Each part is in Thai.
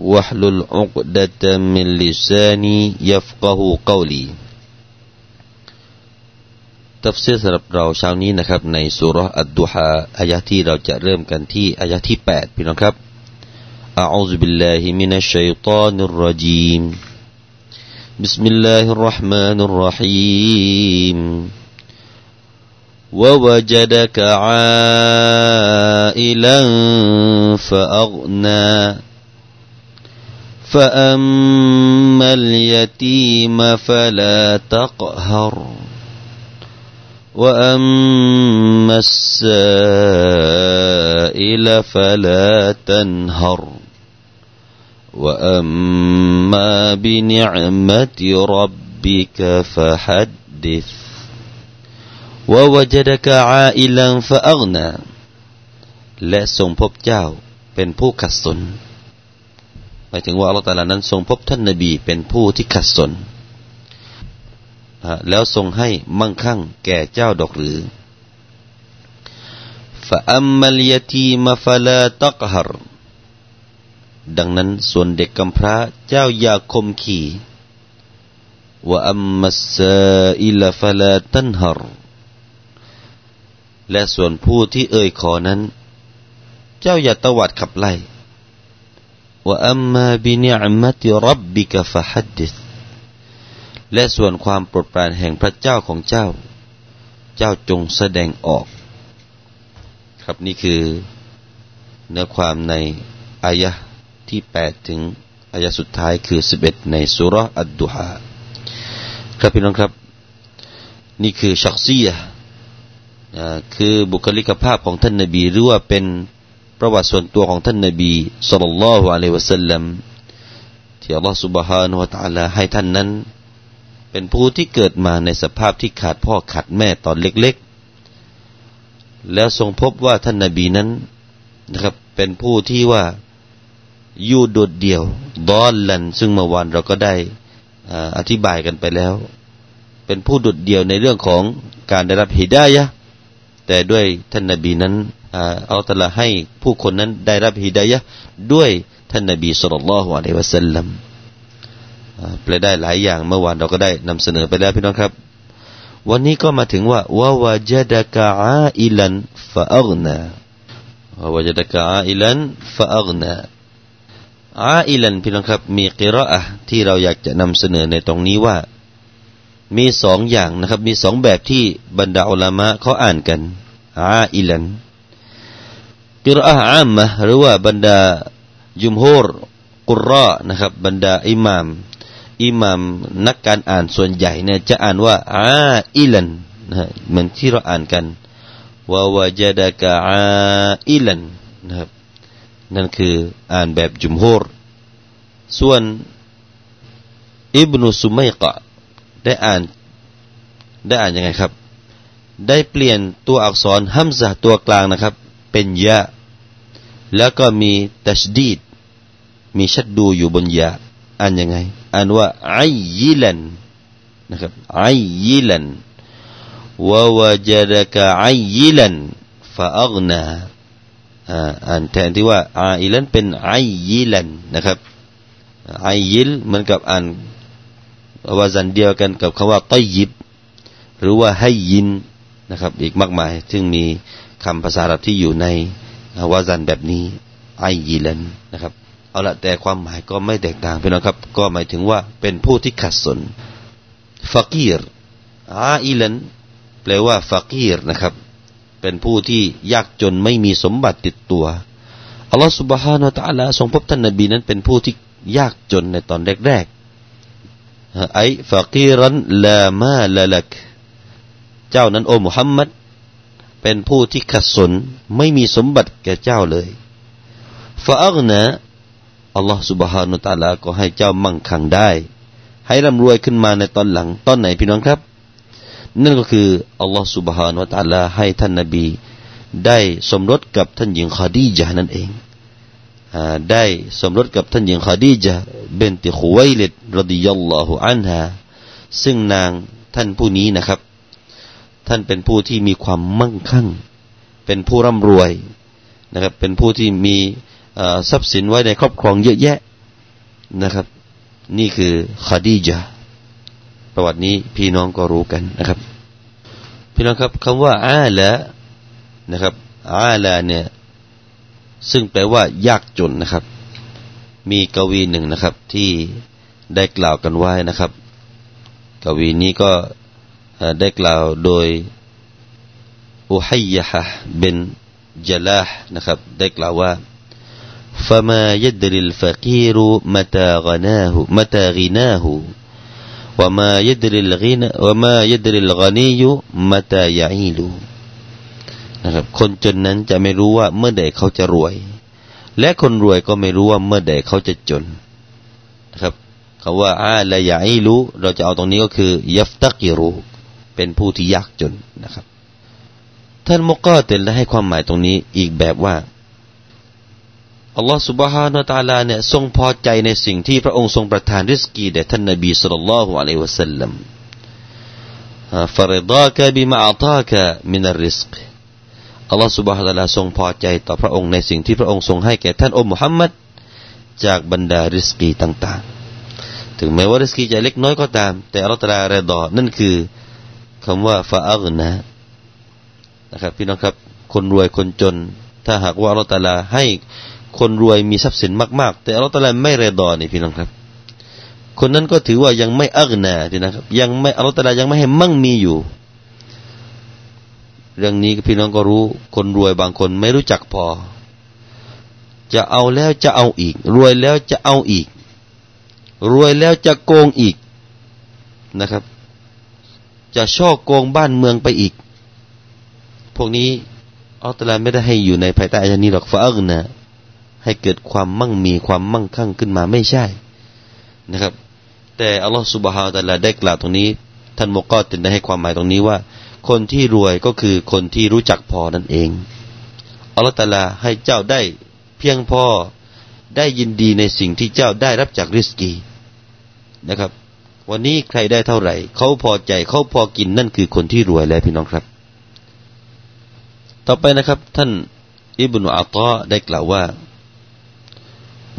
واحلل عقدة من لساني يفقه قولي ตัฟซีรสำหรับเราเช้านี้นะครับในสุรอัดดุฮาอายะที่เราจะเริ่มกันที่อายะที่8พี่น้องครับ أعوذ بالله من الشيطان الرجيم بسم الله الرحمن الرحيم ووجدك عائلا فأغنى فأما اليتيم فلا تقهر وأما السائل فلا تنهر وأما بنعمة ربك فحدث ووجدك عائلا فأغنى และทรงพบเจ้าเป็นผู้ขัดสน หมายถึงว่าอัลลอฮฺตาลานั้นทรงพบท่านนบีเป็นผู้ที่ขัดสน แล้วทรงให้มั่งคั่งแก่เจ้าดอกหรือฟะอัมมัลยตีมฟลาตักฮรดังนั้นส่วนเด็กกำพร้าเจ้าอย่าคมขี่ว่าอัมมัสอิลฟลาตันฮรและส่วนผู้ที่เอ่ยขอนั้น เจ้าอย่าตวัดขับไล่ ว่าอัมมาบินิอัมติรับบิกฟฮัดดิษและส่วนความโปรดปรานแห่งพระเจ้าของเจ้า เจ้าจงแสดงออก ครับนี่คือเนื้อความในอายะที่ 8 ถึงอายะสุดท้ายคือ 11 ในสุรอัดดุฮาครับพี่น้องครับ นี่คือชักซียคือบุคลิกภาพของท่านนบีหรือว่าเป็น ประวัติส่วนตัวของท่านนบีสุลต่านละฮ์อะลัยวะสัลลัมที่อัลลอฮฺ سبحانه และ تعالى ให้ท่านนั้นเป็นผู้ที่เกิดมาในสภาพที่ขาดพ่อขาดแม่ตอนเล็กๆ แล้วทรงพบว่าท่านนาบีนั้นนะครับ เป็นผู้ที่ว่าอยู่โดดเดี่ยวดอนลันซึ่งเมื่อวานเราก็ได้อธิบายกันไปแล้ว เป็นผู้โดดเดี่ยวในเรื่องของการได้รับฮิดายะแต่ด้วยท่านนาบีนั้น เอาตละให้ผู้คนนั้นได้รับฮิดายะด้วยท่านนบีสุลต่านละฮ์อะลัยวะสัลลัมแปลได้หลายอย่างเมื่อวานเราก็ได้นำเสนอไปแล้วพี่น้องครับ วันนี้ก็มาถึงว่าวาวาจดกะอาอิลันฟะอักนาวาวาจดกะอาอิลันฟะอักนาอาอิลันพี่น้องครับ มีกิรอะที่เราอยากจะนำเสนอในตรงนี้ว่า มีสองอย่างนะครับ มีสองแบบที่บรรดาอัลามะเขาอ่านกันอาอิลัน กิรอะอามะหรือว่าบรรดายุมฮูรกุรอนะครับ บรรดาอิหมามอิหมามนักการอ่านส่วนใหญ่เนี่ยจะอ่านว่าอาอิลันนะเหมือนที่เราอ่านกันวาวาจดะกะอาอิลันนะครับนั่นคืออ่านแบบจุมฮูรส่วนอิบนุสุมัยกะได้อ่านได้อ่านยังไงครับ ได้เปลี่ยนตัวอักษรฮัมซะตัวกลางนะครับ เป็นยะ แล้วก็มีตัชดีดมีชัดดูอยู่บนยะอ่านยังไงอ่านว่าไอยิลันนะครับไอยิลันวาวจดะกะไอยิลันฟาอักนาอ่านแทนที่ว่าไอยิลันเป็นไอยิลันนะครับไอยิลเหมือนกับอ่านวาจันเดียวกันกับคำว่าตยิบ หรือว่าให้ยินนะครับ อีกมากมาย ซึ่งมีคำภาษาอับที่อยู่ใน วาจันแบบนี้ไอยิลันนะครับเอาละแต่ความหมายก็ไม่แตกต่างพี่น้องครับ ก็หมายถึงว่าเป็นผู้ที่ขัดสนฟักีรอาอิลันแปลว่าฟักีรนะครับ เป็นผู้ที่ยากจนไม่มีสมบัติติดตัวอัลลอฮฺ سبحانه และ تعالى ทรงพบท่านนบีนั้นเป็นผู้ที่ยากจนในตอนแรกๆไอ้ฟักีรันลามาลลักเจ้านั้นโอ้มุฮัมมัด เป็นผู้ที่ขัดสนไม่มีสมบัติแก่เจ้าเลยฟาอักนะอัลลอฮฺสุบฮานุตาลาก็ให้เจ้ามั่งคั่งได้ ให้ร่ำรวยขึ้นมาในตอนหลังตอนไหนพี่น้องครับ นั่นก็คืออัลลอฮฺสุบฮานุตาลาให้ท่านนบี ได้สมรสกับท่านหญิงคาดีจานั่นเองได้สมรสกับท่านหญิงคาดีจาเบนติขุไวลิดรดิยัลลอฮุอันฮาซึ่งนางท่านผู้นี้นะครับ ท่านเป็นผู้ที่มีความมั่งคั่ง เป็นผู้ร่ำรวยนะครับ เป็นผู้ที่มีทรัพย์สินไว้ในครอบครองเยอะแยะนะครับ นี่คือคดีจาประวัตินี้พี่น้องก็รู้กันนะครับ พี่น้องครับคำว่าอาละนะครับอาละเนี่ยซึ่งแปลว่ายากจนนะครับ มีกวีหนึ่งนะครับที่ได้กล่าวกันไว้นะครับ กวีนี้ก็ ได้กล่าวโดยอุฮัยยะฮะเป็นจลาห์นะครับ ได้กล่าวว่า فما يدري الفقير متى غناه متى غناه وما يدري الغنى وما يدري الغني متى يعيل นะครับคนจนนั้นจะไม่รู้ว่าเมื่อใดเขาจะรวย และคนรวยก็ไม่รู้ว่าเมื่อใดเขาจะจนนะครับคาว่าอาละยาอิรู้เราจะเอาตรงนี้ก็คือยัฟตักิรู เป็นผู้ที่ยากจนนะครับ ท่านมุกก็เต็นแลให้ความหมายตรงนี้อีกแบบว่าอัลลอฮฺสุบฮานาตาลาเนี่ยทรงพอใจในสิ่งที่พระองค์ทรงประทานริสกีแด่ท่านนบีสุลต่านละฮ์อะลัยวะสัลลัมฟริดากะบิมาอัตากะมินัรริสกอัลลอฮฺสุบฮานาตาลาทรงพอใจต่อพระองค์ในสิ่งที่พระองค์ทรงให้แก่ท่านอุมุฮัมมัดจากบรรดาริสกีต่าง ๆ ถึงแม้ว่าริสกีจะเล็กน้อยก็ตาม แต่อัลลอฮฺตาลาเรดอนั่นคือ คำว่าฟาอักนะนะครับ พี่น้องครับ คนรวยคนจน ถ้าหากว่าอัลลอฮฺตาลาให้คนรวยมีทรัพย์สินมาก ๆ แต่อัลลอฮฺตาลาไม่เรดอนี่พี่น้องครับ คนนั้นก็ถือว่ายังไม่อักนาทีนะครับ ยังไม่อัลลอฮฺตาลายังไม่ให้มั่งมีอยู่ เรื่องนี้พี่น้องก็รู้คนรวยบางคนไม่รู้จักพอ จะเอาแล้วจะเอาอีก รวยแล้วจะเอาอีก รวยแล้วจะโกงอีกนะครับ จะช่อโกงบ้านเมืองไปอีก พวกนี้อัลตลาไม่ได้ให้อยู่ในภายใต้อานี้หรอกฟาอักนะ ให้เกิดความมั่งมีความมั่งคั่งขึ้นมาไม่ใช่นะครับ แต่อัลลอฮฺสุบฮาวตะลาได้กล่าวตรงนี้ ท่านมกอตินได้ให้ความหมายตรงนี้ว่า คนที่รวยก็คือคนที่รู้จักพอนั่นเองอัลลอฮฺตาลาให้เจ้าได้เพียงพอได้ยินดีในสิ่งที่เจ้าได้รับจากริสกีนะครับ วันนี้ใครได้เท่าไหร่ เขาพอใจเขาพอกินนั่นคือคนที่รวยแล้วพี่น้องครับ ต่อไปนะครับ ท่านอิบนุอัตาได้กล่าวว่า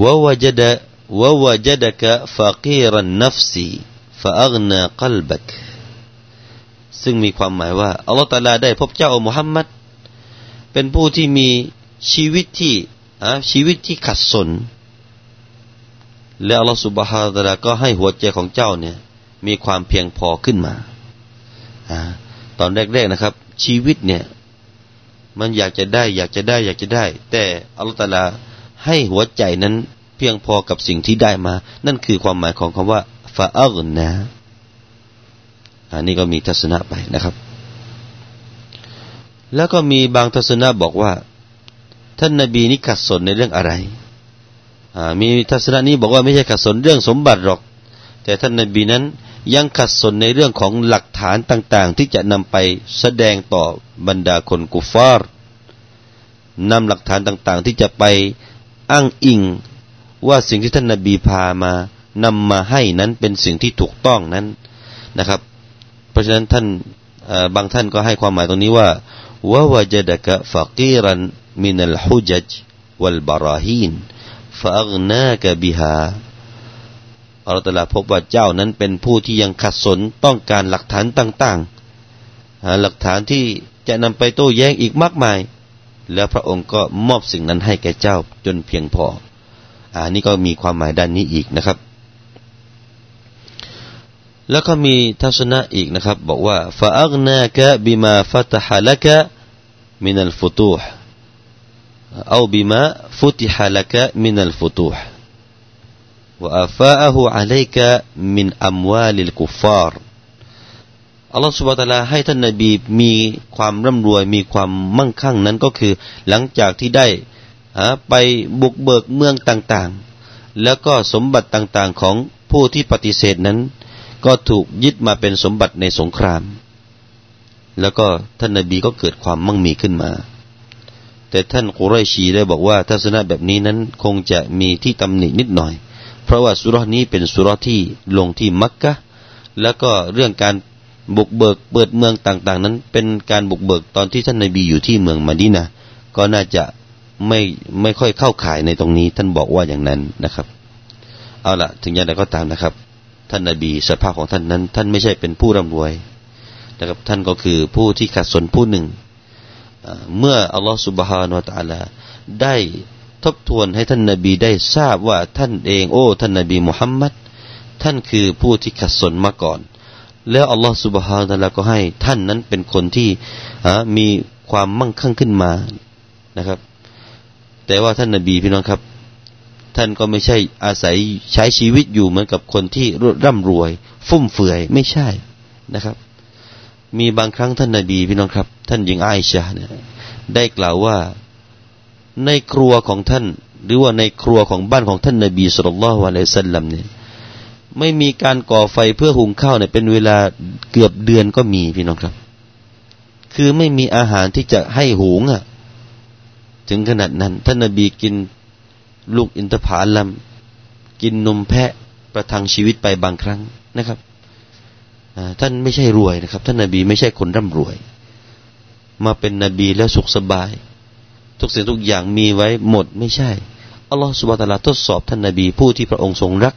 วะวะจดะวะวะจดะกะฟากีรันนัฟซีฟาอักนากัลบักซึ่งมีความหมายว่าอัลลอฮฺตาลาได้พบเจ้ามุฮัมมัดเป็นผู้ที่มีชีวิตที่ชีวิตที่ขัดสน และอัลลอฮฺสุบฮาตาลาก็ให้หัวใจของเจ้าเนี่ย มีความเพียงพอขึ้นมาอตอนแรกๆนะครับ ชีวิตเนี่ย มันอยากจะได้ อยากจะได้ อยากจะได้ แต่อัลลอฮฺตาลาให้หัวใจนั้นเพียงพอกับสิ่งที่ได้มา นั่นคือความหมายของคำว่าฟาอัลนะอันนี้ก็มีทัศนะไปนะครับ แล้วก็มีบางทัศนะบอกว่า ท่านนาบีนี่ขัดสนในเรื่องอะไร มีทัศนะนี้บอกว่าไม่ใช่ขัดสนเรื่องสมบัติหรอก แต่ท่านนบีนั้นยังขัดสนในเรื่องของหลักฐานต่างๆ ที่จะนำไปแสดงต่อบรรดาคนกุฟาร์นำหลักฐานต่างๆ ที่จะไปอ้างอิง ว่าสิ่งที่ท่านนบีพามานำมาให้นั้นเป็นสิ่งที่ถูกต้องนั้นนะครับ เพราะฉะนั้นท่านบางท่านก็ให้ความหมายตรงนี้ว่าวะวะจดะกะฟักีรันมินัลฮุจัจวัลบาราฮีน ฟะอักนากะบิฮาอัลตลาพบว่าเจ้านั้นเป็นผู้ที่ยังขัดสนต้องการหลักฐานต่างๆหลักฐานที่จะนำไปโต้แย้งอีกมากมาย แล้วพระองค์ก็มอบสิ่งนั้นให้แก่เจ้าจนเพียงพอ อ่านี่ก็มีความหมายด้านนี้อีกนะครับ แล้วก็มีทัศนะอีกนะครับ บอกว่าฟาอักนากะบิมาฟัตฮะละกะمن الفتوح أو بما فتح لك من الفتوح وأفاءه عليك من أموال الكفارอัลลอฮฺสุบะตะลาให้ท่านนบีมีความร่ำรวยมีความมั่งคั่งนั้นก็คือ หลังจากที่ได้ไปบุกเบิกเมืองต่างๆ แล้วก็สมบัติต่างๆของผู้ที่ปฏิเสธนั้น ก็ถูกยึดมาเป็นสมบัติในสงคราม แล้วก็ท่านนบีก็เกิดความมั่งมีขึ้นมา แต่ท่านกุไรชีได้บอกว่าทัศนะแบบนี้นั้นคงจะมีที่ตำหนินิดหน่อย เพราะว่าสุรนี้เป็นสุรที่ลงที่มักกะแล้วก็เรื่องการบุกเบิกเปิดเมืองต่างๆ นั้น เป็นการบุกเบิกตอนที่ท่านนบีอยู่ที่เมืองมาดีนะก็น่าจะไม่ไม่ค่อยเข้าข่ายในตรงนี้ ท่านบอกว่าอย่างนั้นนะครับ เอาละถึงอย่างไรก็ตามนะครับ ท่านนบีสภาพของท่านนั้น ท่านไม่ใช่เป็นผู้ร่ำรวยนะครับ ท่านก็คือผู้ที่ขัดสนผู้หนึ่ง เมื่ออัลลอฮฺสุบฮานาตะลาได้ทบทวนให้ท่านนบีได้ทราบว่าท่านเองโอ้ ท่านนบีมุฮัมมัดท่านคือผู้ที่ขัดสนมาก่อน แล้วอัลลอฮฺสุบฮานาตะลาก็ให้ท่านนั้นเป็นคนที่มีความมั่งคั่งขึ้นมานะครับ แต่ว่าท่านนบีพี่น้องครับ ท่านก็ไม่ใช่อาศัยใช้ชีวิตอยู่เหมือนกับคนที่ร่ำรวย ฟุ่มเฟือยไม่ใช่นะครับ มีบางครั้งท่านนบีพี่น้องครับ ท่านหญิงไอชาเนี่ยได้กล่าวว่าในครัวของท่าน หรือว่าในครัวของบ้านของท่านนบีสุลต่านละวะลัยสัลลัมเนี่ยไม่มีการก่อไฟเพื่อหุงข้าวเนี่ยเป็นเวลาเกือบเดือนก็มีพี่น้องครับ คือไม่มีอาหารที่จะให้หุงอะ ถึงขนาดนั้น ท่านนบีกินลูกอินทผลัมกินนมแพะประทังชีวิตไปบางครั้งนะครับ ท่านไม่ใช่รวยนะครับ ท่านนบีไม่ใช่คนร่ำรวย มาเป็นนบีแล้วสุขสบาย ทุกสิ่งทุกอย่างมีไว้หมดไม่ใช่อัลลอฮฺสุบะตาลาทดสอบท่านนบีผู้ที่พระองค์ทรงรัก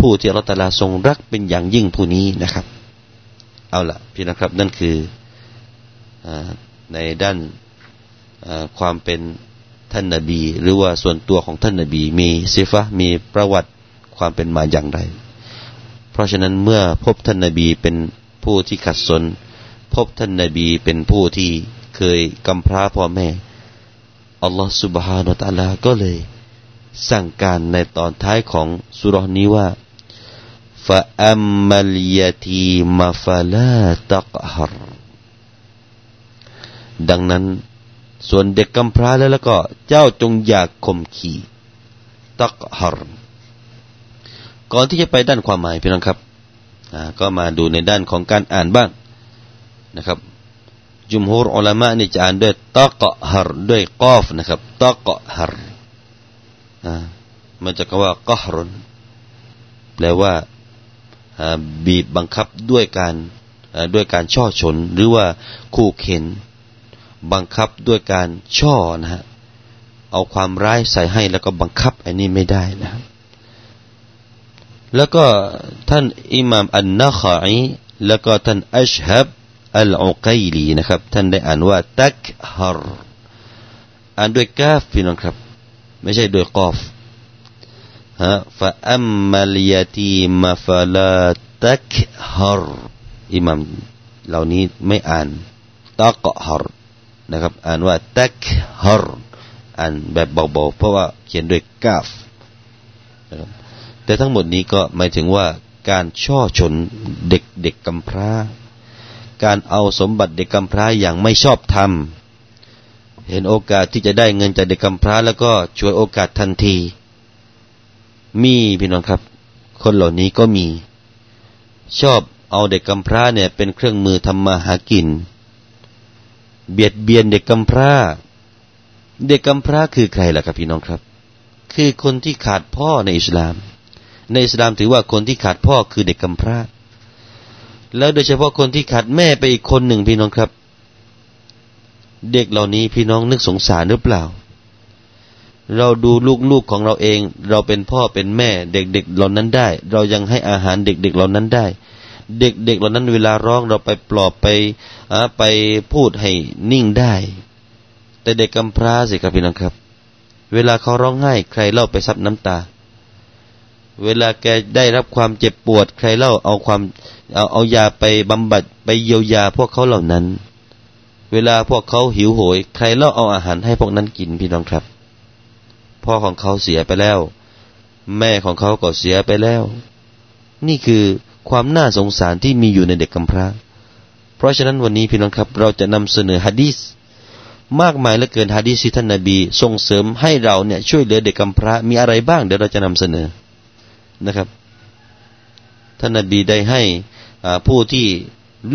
ผู้ที่อัลลอฮฺตาลาทรงรักเป็นอย่างยิ่งผู้นี้นะครับ เอาละพี่นะครับนั่นคืออในด้านความเป็นท่านนาบี หรือว่าส่วนตัวของท่านนาบี มีซิฟะมีประวัติความเป็นมาอย่างไร ราะฉะนั้นเมื่อพบท่านนาบีเป็นผู้ที่ขัดสน พบท่านนาบีเป็นผู้ที่เคยกำพร้าพ่อแม่อัลลอฮฺสุบฮานาตะลาก็เลย สั่งการในตอนท้ายของสุรนี้ว่าฟะอัมมัลยาตีมาฟาลาตักฮรดังนั้น ส่วนเด็กกำพร้าแล้วแล้วก็ เจ้าจงอยากข่มขีตักฮร ก่อนที่จะไปด้านความหมายพี่น้องครับก็มาดูในด้านของการอ่านบ้างนะครับ จุมฮูรอัลามะนี่จะอ่านด้วยตักฮารด้วยกอฟนะครับตักฮารมันจะกว่ากฮรนแปลว่าบีบบังคับด้วยการด้วยการช่อชน หรือว่าคู่เข็น บังคับด้วยการช่อนะฮะเอาความร้ายใส่ให้แล้วก็บังคับอันนี้ไม่ได้นะครับ แล้วก็ท่านอิหม่ามอันนาคอยแล้วก็ท่านอัชฮับอัลอุกัยลีนะครับท่านได้อ่านว่าตักฮารอ่านด้วยกาฟพี่น้องครับ ไม่ใช่ด้วยกอฟฮะฟะอัมมัลยาตีมาฟาลาตักฮารอิหม่ามเหล่านี้ไม่อ่านตักฮารนะครับ อ่านว่าตักฮอร์อ่านแบบเบาๆเพราะว่าเขียนด้วยกาฟนะครับ แต่ทั้งหมดนี้ก็หมายถึงว่าการช่อชนเด็กเด็กกำพร้า การเอาสมบัติเด็กกำพร้าอย่างไม่ชอบธรรม เห็นโอกาสที่จะได้เงินจากเด็กกำพร้าแล้วก็ช่วยโอกาสทันที มีพี่น้องครับ คนเหล่านี้ก็มี ชอบเอาเด็กกำพร้าเนี่ยเป็นเครื่องมือทำมาหากิน เบียดเบียนเด็กกำพร้า เด็กกำพร้าคือใครล่ะครับพี่น้องครับ คือคนที่ขาดพ่อในอิสลาม ในอิสลามถือว่าคนที่ขาดพ่อคือเด็กกำพร้า แล้วโดยเฉพาะคนที่ขาดแม่ไปอีกคนหนึ่งพี่น้องครับ เด็กเหล่านี้พี่น้องนึกสงสารหรือเปล่า เราดูลูกๆของเราเอง เราเป็นพ่อเป็นแม่เด็กๆเหล่านั้นได้ เรายังให้อาหารเด็กๆเหล่านั้นได้ เด็กๆเหล่านั้นเวลาร้องเราไปปลอบไปไปพูดให้นิ่งได้ แต่เด็กกำพร้าสิครับพี่น้องครับ เวลาเขาร้องไห้ใครเล่าไปซับน้ำตา เวลาแกได้รับความเจ็บปวด ใครเล่าเอาความเอาเอายาไปบำบัดไปเยียวยาพวกเขาเหล่านั้น เวลาพวกเขาหิวโหย ใครเล่าเอาอาหารให้พวกนั้นกินพี่น้องครับ พ่อของเขาเสียไปแล้ว แม่ของเขาก็เสียไปแล้ว นี่คือความน่าสงสารที่มีอยู่ในเด็กกำพร้า เพราะฉะนั้นวันนี้พี่น้องครับเราจะนำเสนอฮะดีษมากมายเหลือเกินฮะดีสิท่านนบีส่งเสริมให้เราเนี่ยช่วยเหลือเด็กกำพร้ามีอะไรบ้างเดี๋ยวเราจะนำเสนอ นะครับท่านนบีได้ให้ผู้ที่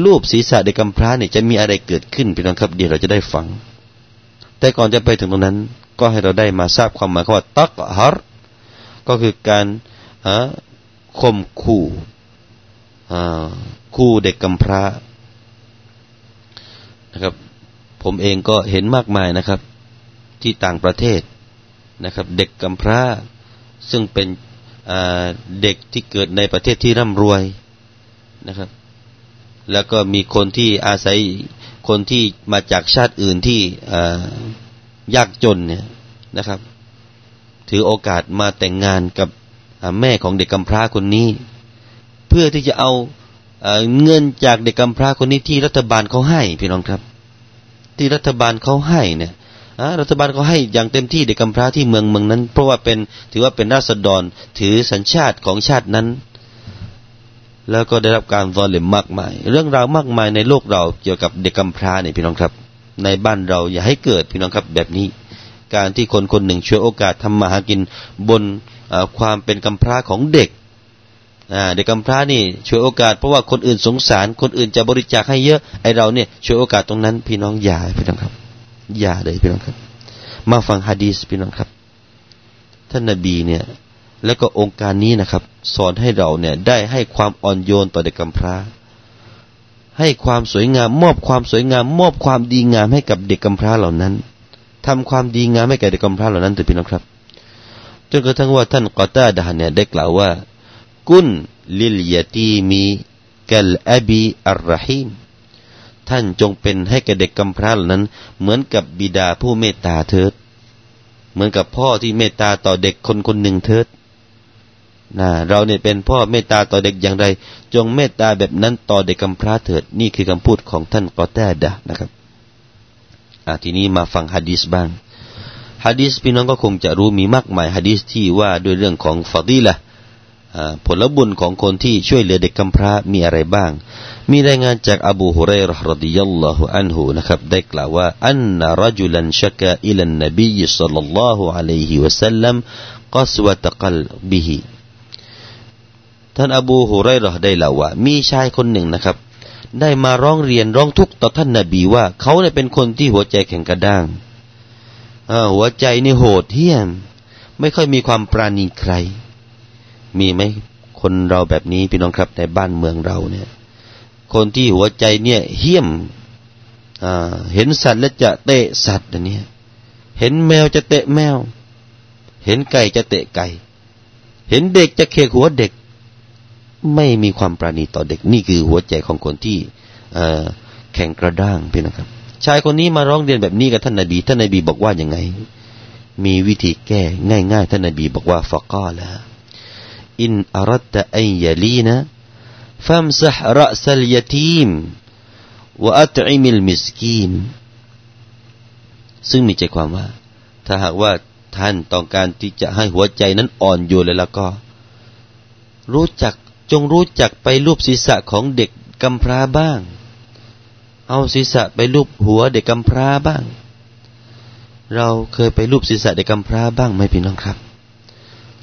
รูปศีรษะเด็กกำพร้าเนี่ยจะมีอะไรเกิดขึ้นพี่น้องครับเดี๋ยวเราจะได้ฟัง แต่ก่อนจะไปถึงตรงนั้น ก็ให้เราได้มาทราบความหมายว่าตักฮาร์ก็คือการข่มขู่คู่เด็กกำพร้านะครับ ผมเองก็เห็นมากมายนะครับ ที่ต่างประเทศนะครับ เด็กกำพร้าซึ่งเป็น เด็กที่เกิดในประเทศที่ร่ำรวยนะครับ แล้วก็มีคนที่อาศัยคนที่มาจากชาติอื่นที่ยากจนเนี่ยนะครับ ถือโอกาสมาแต่งงานกับแม่ของเด็กกำพร้าคนนี้ เพื่อที่จะเอาเงินจากเด็กกำพร้าคนนี้ที่รัฐบาลเขาให้พี่น้องครับ ที่รัฐบาลเขาให้เนี่ย รัฐบาลเขาให้อย่างเต็มที่เด็กกำพร้าที่เมืองเมืองนั้น เพราะว่าเป็นถือว่าเป็นราษฎรถือสัญชาติของชาตินั้น แล้วก็ได้รับการวอลเลมมากมาย เรื่องราวมากมายในโลกเราเกี่ยวกับเด็กกำพร้าเนี่ยพี่น้องครับ ในบ้านเราอย่าให้เกิดพี่น้องครับแบบนี้ การที่คนคนหนึ่งช่วยโอกาสทำมาหากินบนความเป็นกำพร้าของเด็กเด็กกำพร้านี่ช่วยโอกาสเพราะว่าคนอื่นสงสาร คนอื่นจะบริจาคให้เยอะไอเราเนี่ยช่วยโอกาสตรงนั้นพี่น้องอย่าพี่น้องครับ อย่าเลยพี่น้องครับ มาฟังฮะดีสพี่น้องครับ ท่านนบีเนี่ย แล้วก็องค์การนี้นะครับ สอนให้เราเนี่ย ได้ให้ความอ่อนโยนต่อเด็กกำพร้า ให้ความสวยงาม มอบความสวยงาม มอบความดีงามให้กับเด็กกำพร้าเหล่านั้นทำความดีงามให้แก่เด็กกำพร้าเหล่านั้นแต่พี่น้องครับจนกระทั่งว่าท่านกอตาดาเนี่ยได้กล่าวว่า กุนลิลยาตีมีกัลอบีอัลรหีม ท่านจงเป็นให้แก่เด็กกำพร้าเหล่านั้น เหมือนกับบิดาผู้เมตตาเถิด เหมือนกับพ่อที่เมตตาต่อเด็กคนคนหนึ่งเถิดนะเราเนี่ยเป็นพ่อเมตตาต่อเด็กอย่างไร จงเมตตาแบบนั้นต่อเด็กกำพร้าเถิด นี่คือคำพูดของท่านกอแตดะนะครับอ่าทีนี้มาฟังฮะดีสบ้างฮะดีสพี่น้องก็คงจะรู้มีมากมายฮะดีสที่ว่าด้วยเรื่องของฟาดีละ ผลบุญของคนที่ช่วยเหลือเด็กกำพร้ามีอะไรบ้าง มีรายงานจากอบูฮุเรย์รดิยัลลอฮุอันฮูนะครับได้กล่าวว่าอันนรจุลันชักอิลันนบีสัลลัลลอฮุอะลัยฮิวะสัลลัมกัสวะตะกลบิฮิท่านอบูฮุเรย์รได้เล่าว่า มีชายคนหนึ่งนะครับ ได้มาร้องเรียนร้องทุกข์ต่อท่านนบีว่า เขาเนี่ยเป็นคนที่หัวใจแข็งกระด้างหัวใจนี่โหดเหี้ยม ไม่ค่อยมีความปราณีใคร มีไหมคนเราแบบนี้พี่น้องครับในบ้านเมืองเราเนี่ย คนที่หัวใจเนี่ยเหี้ยมเห็นสัตว์แล้วจะเตะสัตว์อันนี้เห็นแมวจะเตะแมว เห็นไก่จะเตะไก่ เห็นเด็กจะเคหัวเด็ก ไม่มีความปราณีต่อเด็ก นี่คือหัวใจของคนที่แข็งกระด้างพี่นะครับ ชายคนนี้มาร้องเรียนแบบนี้กับท่านนาบี ท่านนาบีบอกว่ายังไง มีวิธีแก้ง่ายๆ ท่านนาบีบอกว่าฟะกาละอินอา รัตอัยยลีนะ فامسح رأس اليتيم وأطعم المسكين ซึ่งมีใจความว่า ถ้าหากว่าท่านต้องการที่จะให้หัวใจนั้นอ่อนโยนเลยแล้วก็ รู้จักจงรู้จักไปรูปศีรษะของเด็กกำพร้าบ้าง เอาศีรษะไปรูปหัวเด็กกำพร้าบ้าง เราเคยไปรูปศีรษะเด็กกำพร้าบ้างไหมพี่น้องครับ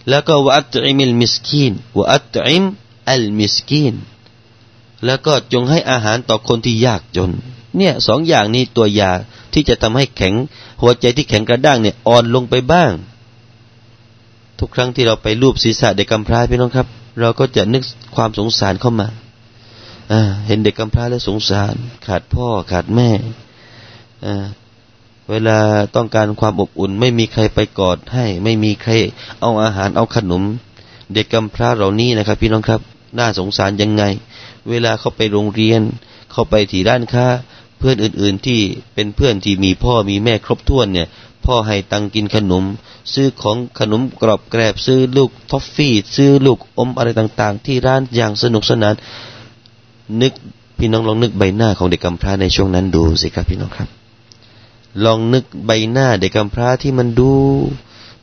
แล้วก็وأطعم المسكين وأطعم المسكينแล้วก็จงให้อาหารต่อคนที่ยากจน เนี่ยสองอย่างนี้ตัวยาที่จะทำให้แข็ง หัวใจที่แข็งกระด้างเนี่ยอ่อนลงไปบ้าง ทุกครั้งที่เราไปลูบศีรษะเด็กกำพร้าพี่น้องครับ เราก็จะนึกความสงสารเข้ามาเห็นเด็กกำพร้าแล้วสงสาร ขาดพ่อขาดแม่ เวลาต้องการความอบอุ่น ไม่มีใครไปกอดให้ ไม่มีใครเอาอาหารเอาขนม เด็กกำพร้าเหล่านี้นะครับ พี่น้องครับน่าสงสารยังไง เวลาเขาไปโรงเรียน เขาไปที่ร้านค้า เพื่อนอื่น ๆ ที่เป็นเพื่อนที่มีพ่อมีแม่ครบถ้วนเนี่ย พ่อให้ตังกินขนม ซื้อของขนมกรอบแกรบซื้อลูกทอฟฟี่ ซื้อลูกอมอะไรต่าง ๆ ที่ร้านอย่างสนุกสนาน นึกพี่น้องลองนึกใบหน้าของเด็กกำพร้าในช่วงนั้นดูสิครับพี่น้องครับ ลองนึกใบหน้าเด็กกำพร้าที่มันดู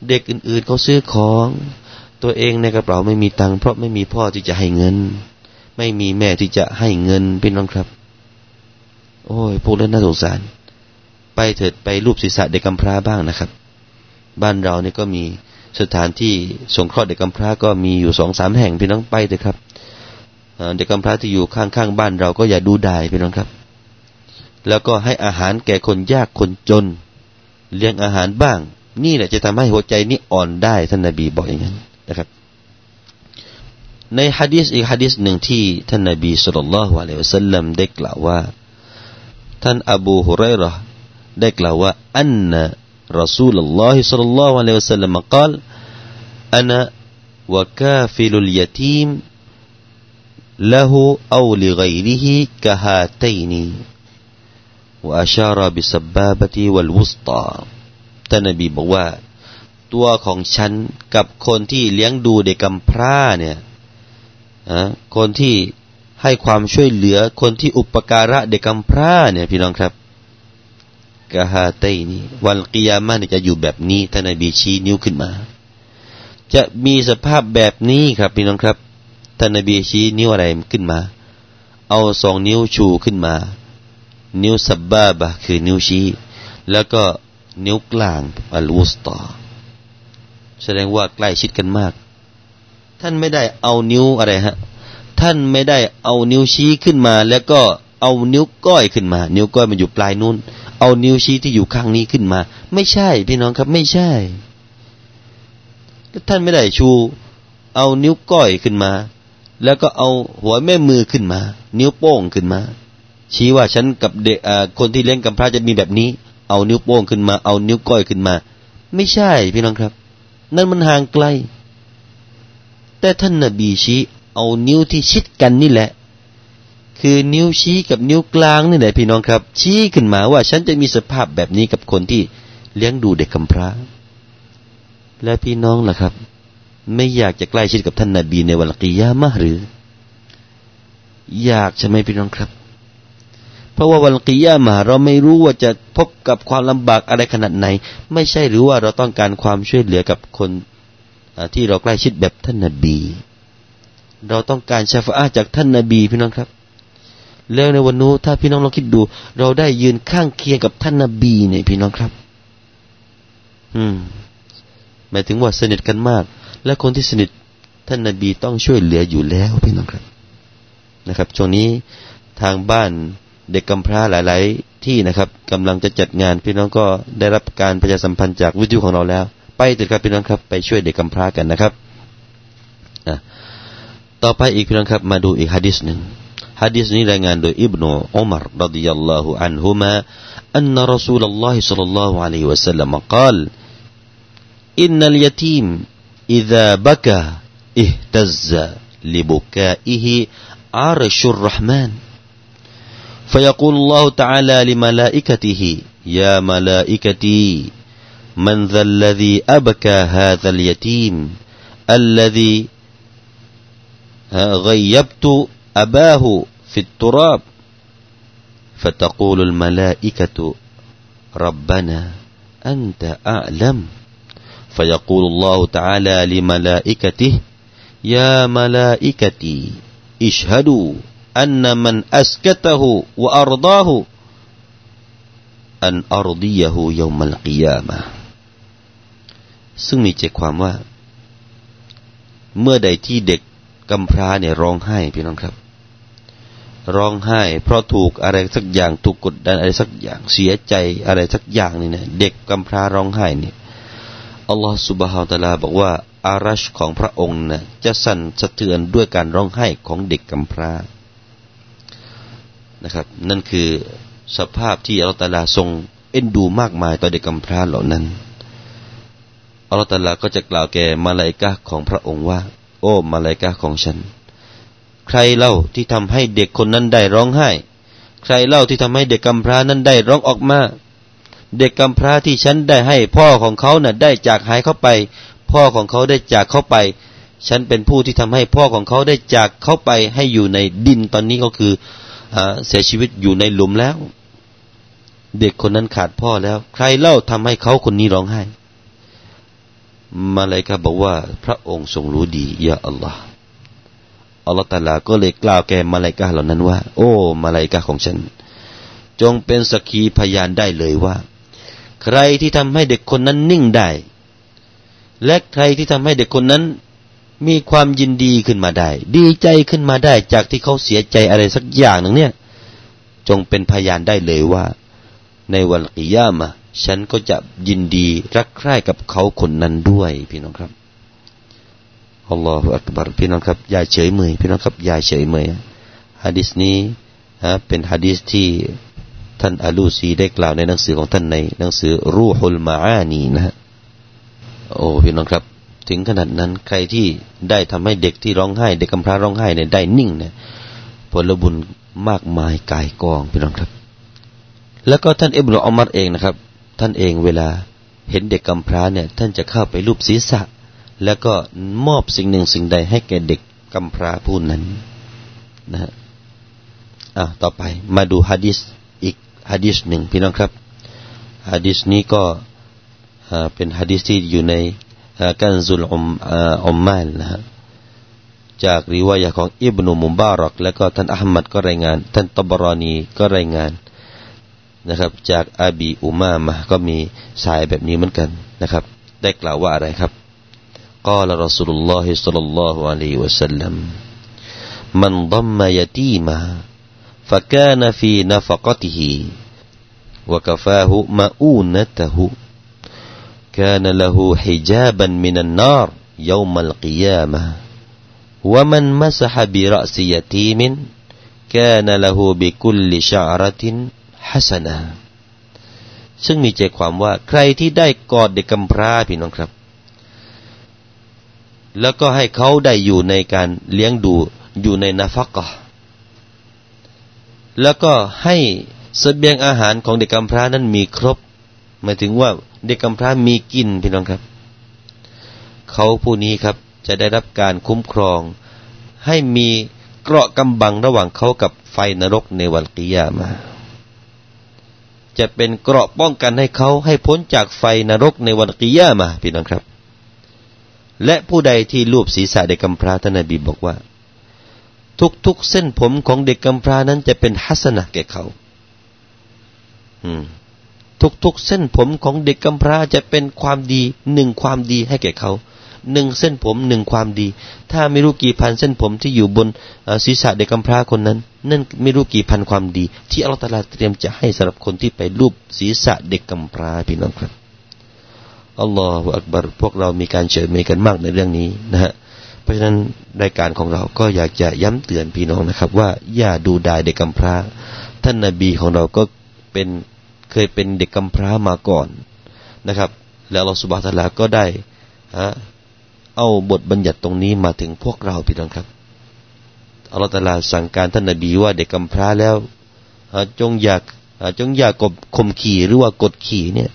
เด็กอื่นๆเขาซื้อของ ตัวเองในกระเป๋าไม่มีตังค์เพราะไม่มีพ่อที่จะให้เงิน ไม่มีแม่ที่จะให้เงินพี่น้องครับ โอ้ยพวกนั้นน่าสงสาร ไปเถิดไปรูปศีรษะเด็กกำพร้าบ้างนะครับ บ้านเราเนี่ยก็มีสถานที่สงเคราะห์เด็กกำพร้าก็มีอยู่สองสามแห่งพี่น้องไปเถอะครับเด็กกำพร้าที่อยู่ข้างๆบ้านเราก็อย่าดูดายพี่น้องครับ แล้วก็ให้อาหารแก่คนยากคนจน เลี้ยงอาหารบ้าง นี่แหละจะทำให้หัวใจนี้อ่อนได้ท่านนบีบอกอย่างนั้นนะครับ ในฮะดีษอีกฮะดีษหนึ่งที่ท่านนบีสุลต่านละฮ์วะลัยฮิวสัลลัมได้กล่าวว่าท่านอบูฮุไรรอได้กล่าวว่าอันนะ رسول الله صلى الله عليه وسلم قال أنا وكافل اليتيم له أو لغيره كهاتين وأشار بسبابة والوسطى ท่านนบีบอกว่า ตัวของฉันกับคนที่เลี้ยงดูเด็กกำพร้าเนี่ยคนที่ให้ความช่วยเหลือคนที่อุปการะเด็กกำพร้าเนี่ยพี่น้องครับกะฮาเตนีวันกิยามะเนี่ยจะอยู่แบบนี้ท่านนบีชี้นิ้วขึ้นมา จะมีสภาพแบบนี้ครับพี่น้องครับท่านนบีชี้นิ้วอะไรขึ้นมา เอาสองนิ้วชูขึ้นมา นิ้วสับบาบะคือนิ้วชี้ แล้วก็นิ้วกลางอัลวุสตอแสดงว่าใกล้ชิดกันมาก ท่านไม่ได้เอานิ้วอะไรฮะ ท่านไม่ได้เอานิ้วชี้ขึ้นมา แล้วก็เอานิ้วก้อยขึ้นมา นิ้วก้อยมันอยู่ปลายนู้น เอานิ้วชี้ที่อยู่ข้างนี้ขึ้นมา ไม่ใช่พี่น้องครับไม่ใช่ ท่านไม่ได้ชู เอานิ้วก้อยขึ้นมา แล้วก็เอาหัวแม่มือขึ้นมา นิ้วโป้งขึ้นมา ชี้ว่าฉันกับเด็กคนที่เลี้ยงกำพร้าจะมีแบบนี้ เอานิ้วโป้งขึ้นมา เอานิ้วก้อยขึ้นมา ไม่ใช่พี่น้องครับ นั่นมันห่างไกล แต่ท่านนบีชี้เอานิ้วที่ชิดกันนี่แหละ คือนิ้วชี้กับนิ้วกลางนี่แหละพี่น้องครับ ชี้ขึ้นมาว่าฉันจะมีสภาพแบบนี้กับคนที่เลี้ยงดูเด็กกำพร้า และพี่น้องล่ะครับ ไม่อยากจะใกล้ชิดกับท่านนาบีในวันกิยามะหรือ อยากใช่ไหมพี่น้องครับ เพราะว่าวันกิยามะเราไม่รู้ว่าจะพบกับความลำบากอะไรขนาดไหน ไม่ใช่หรือว่าเราต้องการความช่วยเหลือกับคนที่เราใกล้ชิดแบบท่านนาบี เราต้องการชาฟาจากท่านนาบีพี่น้องครับ แล้วในวันนู้ถ้าพี่น้องลองคิดดู เราได้ยืนข้างเคียงกับท่านนาบีเนี่ยพี่น้องครับ อืมหมายถึงว่าสนิทกันมาก และคนที่สนิทท่านนาบีต้องช่วยเหลืออยู่แล้วพี่น้องครับ นะครับช่วงนี้ทางบ้าน เด็กกำพร้าหลาย ๆ ที่นะครับกำลังจะจัดงาน พี่น้องก็ได้รับการประชาสัมพันธ์จากวิทยุของเราแล้ว ไปเถิดครับพี่น้องครับ ไปช่วยเด็กกำพร้ากันนะครับต่อไปอีกพี่น้องครับ มาดูอีกฮะดิษหนึ่งฮะดิษนี้รายงานโดยอิบนุอุมารรดิยัลลอฮุอันฮุมะอันนรสูลลอฮิสัลลัลลอฮุอะลัยฮิวะสัลลัมกล่าวอินนัลยะทีม إذا بكى اهتز لبكائه عرش الرحمن فيقول الله تعالى لملائكته يا ملائكتي من ذا الذي أبكى هذا اليتيم؟ الذي غيبت أباه في التراب. فتقول الملائكة ربنا أنت أعلم. فيقول الله تعالى لملائكته يا ملائكتي اشهدوا. أن من أسكته وأرضاه أن أرضيه يوم القيامة ซึ่งมีใจความว่า เมื่อใดที่เด็กกำพร้าเนี่ยร้องไห้พี่น้องครับร้องไห้ เพราะถูกอะไรสักอย่างถูกกดดันอะไรสักอย่างเสียใจอะไรสักอย่างนี่นะเด็กกำพร้าร้องไห้เนี่ยอัลลอฮฺสุบฮาวตะลาบอกว่า อารัชของพระองค์นะจะสั่นสะเทือนด้วยการร้องไห้ของเด็กกำพร้า นะครับ นั่นคือสภาพที่อัลตะลาทรงเอ็นดูมากมายต่อเด็กกำพร้าเหล่านั้นอัลตะลาก็จะกล่าวแก่มาลายกาของพระองค์ว่า โอ้มาลายกาของฉัน ใครเล่าที่ทำให้เด็กคนนั้นได้ร้องไห้ ใครเล่าที่ทำให้เด็กกำพร้านั้นได้ร้องออกมา เด็กกำพร้าที่ฉันได้ให้พ่อของเขานะ่ะได้จากหายเข้าไป พ่อของเขาได้จากเข้าไป ฉันเป็นผู้ที่ทำให้พ่อของเขาได้จากเข้าไปให้อยู่ในดินตอนนี้ก็คือ เสียชีวิตอยู่ในหลุมแล้ว เด็กคนนั้นขาดพ่อแล้ว ใครเล่าทำให้เขาคนนี้ร้องไห้ มาเลยครับอกว่า พระองค์ทรงรู้ดียาอัลลอฮ์อัลลอฮฺตาลาก็เลยกล่าวแก่มาลายกาเหล่านั้นว่า โอ้ มาลายกาของฉัน จงเป็นสักขีพยานได้เลยว่า ใครที่ทำให้เด็กคนนั้นนิ่งได้ และใครที่ทำให้เด็กคนนั้น มีความยินดีขึ้นมาได้ ดีใจขึ้นมาได้จากที่เขาเสียใจอะไรสักอย่างหนึ่งเนี่ย จงเป็นพยานได้เลยว่า ในวันกิยามะฉันก็จะยินดีรักใคร่กับเขาคนนั้นด้วย พี่น้องครับอัลลอฮฺอักบารพี่น้องครับอย่าเฉยเมยพี่น้องครับอย่าเฉยเมยฮะดิษนี้ฮะเป็นฮะดิษที่ท่านอาลูซีได้กล่าวในหนังสือของท่านในหนังสือรูฮุลมาอานีนะฮะโอ้พี่น้องครับ ถึงขนาดนั้น ใครที่ได้ทำให้เด็กที่ร้องไห้ เด็กกำพร้าร้องไห้เนี่ยได้นิ่งเนี่ยผลบุญมากมายกายกองพี่น้องครับ แล้วก็ท่านอิบนุอัมัดเองนะครับ ท่านเองเวลาเห็นเด็กกำพร้าเนี่ย ท่านจะเข้าไปรูปศีรษะ แล้วก็มอบสิ่งหนึ่งสิ่งใดให้แก่เด็กกำพร้าผู้นั้นนะฮะอ่าต่อไปมาดูฮะดิษอีกฮะดิษหนึ่งพี่น้องครับฮะดิษนี้ก็เป็นฮะดิษที่อยู่ใน กันซุลอุมอุมมาลนะฮะจากริวายะของอิบนุมุบารักและก็ท่านอัลมัดก็รายงานท่านตบรานีก็รายงานนะครับจากอาบีอุมามะก็มีสายแบบนี้เหมือนกันนะครับ ได้กล่าวว่าอะไรครับ قال رسول الله صلى الله عليه وسلم من ضم يتيما فكان في نفقته وكفاه مؤونته كان له حجابا من النار يوم القيامة ومن مسح برأس يتيم كان له بكل شعرة حسنة ซึ่งมีใจความว่าใครที่ได้กอดเด็กกำพร้าพี่น้องครับ แล้วก็ให้เขาได้อยู่ในการเลี้ยงดูอยู่ในนาฟักกะแล้วก็ให้สเสบียงอาหารของเด็กกำพร้านั้นมีครบหมายถึงว่า เด็กกำพร้ามีกินพี่น้องครับ เขาผู้นี้ครับจะได้รับการคุ้มครอง ให้มีเกราะกำบังระหว่างเขากับไฟนรกในวันกิยามา จะเป็นเกราะป้องกันให้เขาให้พ้นจากไฟนรกในวันกิยามาพี่น้องครับ และผู้ใดที่ลูบศีรษะเด็กกำพร้าท่านนบีบอกว่า ทุกๆเส้นผมของเด็กกำพร้านั้นจะเป็นฮัสนะแก่เขา อืม ทุกๆเส้นผมของเด็กกำพร้าจะเป็นความดีหนึ่งความดีให้แก่เขาหนึ่งเส้นผมหนึ่งความดี ถ้าไม่รู้กี่พันเส้นผมที่อยู่บนศีรษะเด็กกำพร้าคนนั้น นั่นไม่รู้กี่พันความดี ที่อัลลอฮฺเตรียมจะให้สำหรับคนที่ไปรูปศีรษะเด็กกำพร้าพี่น้องครับอัลลอฮฺอักบารพวกเรามีการเฉยเมยกันมากในเรื่องนี้นะฮะเพราะฉะนั้นรายการของเราก็อยากจะย้ำเตือนพี่น้องนะครับ ว่าอย่าดูดายเด็กกำพร้า ท่านนาบีของเราก็เป็น เคยเป็นเด็กกำพร้ามาก่อนนะครับ แล้วเราสุบาตลาก็ได้ฮะเอาบทบัญญัติตรงนี้มาถึงพวกเราพี่น้องครับอัลลอฮฺตาลาสั่งการท่านนบีว่าเด็กกำพร้าแล้วจงอยากจงอยากกบข่มขี่หรือว่ากดขี่เนี่ย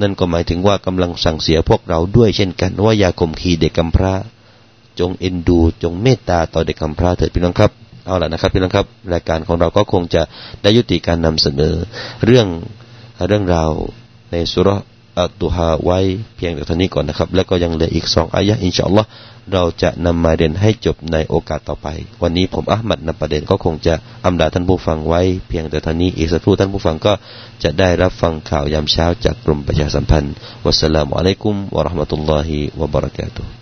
นั่นก็หมายถึงว่ากำลังสั่งเสียพวกเราด้วยเช่นกัน ว่าอย่าข่มขี่เด็กกำพร้า จงเอ็นดูจงเมตตาต่อเด็กกำพร้าเถิดพี่น้องครับ เอาละนะครับพี่น้องครับรายการของเราก็คงจะได้ยุติการนำเสนอ เรื่องเรื่องราวในสุรอัตุฮาไว้เพียงแต่เท่านี้ก่อนนะครับ แล้วก็ยังเหลืออีกสองอายะอินชาอัลลอฮ์เราจะนำมาเรียนให้จบในโอกาสต่อไป วันนี้ผมอัลมัดนำประเด็นก็คงจะอำลาท่านผู้ฟังไว้ เพียงแต่เท่านี้อีกสักครู่ท่านผู้ฟังก็จะได้รับฟังข่าวยามเช้าจากกรมประชาสัมพันธ์วัสสลามุอะลัยกุมวะราะห์มะตุลลอฮิวะบะเราะกาตุฮ์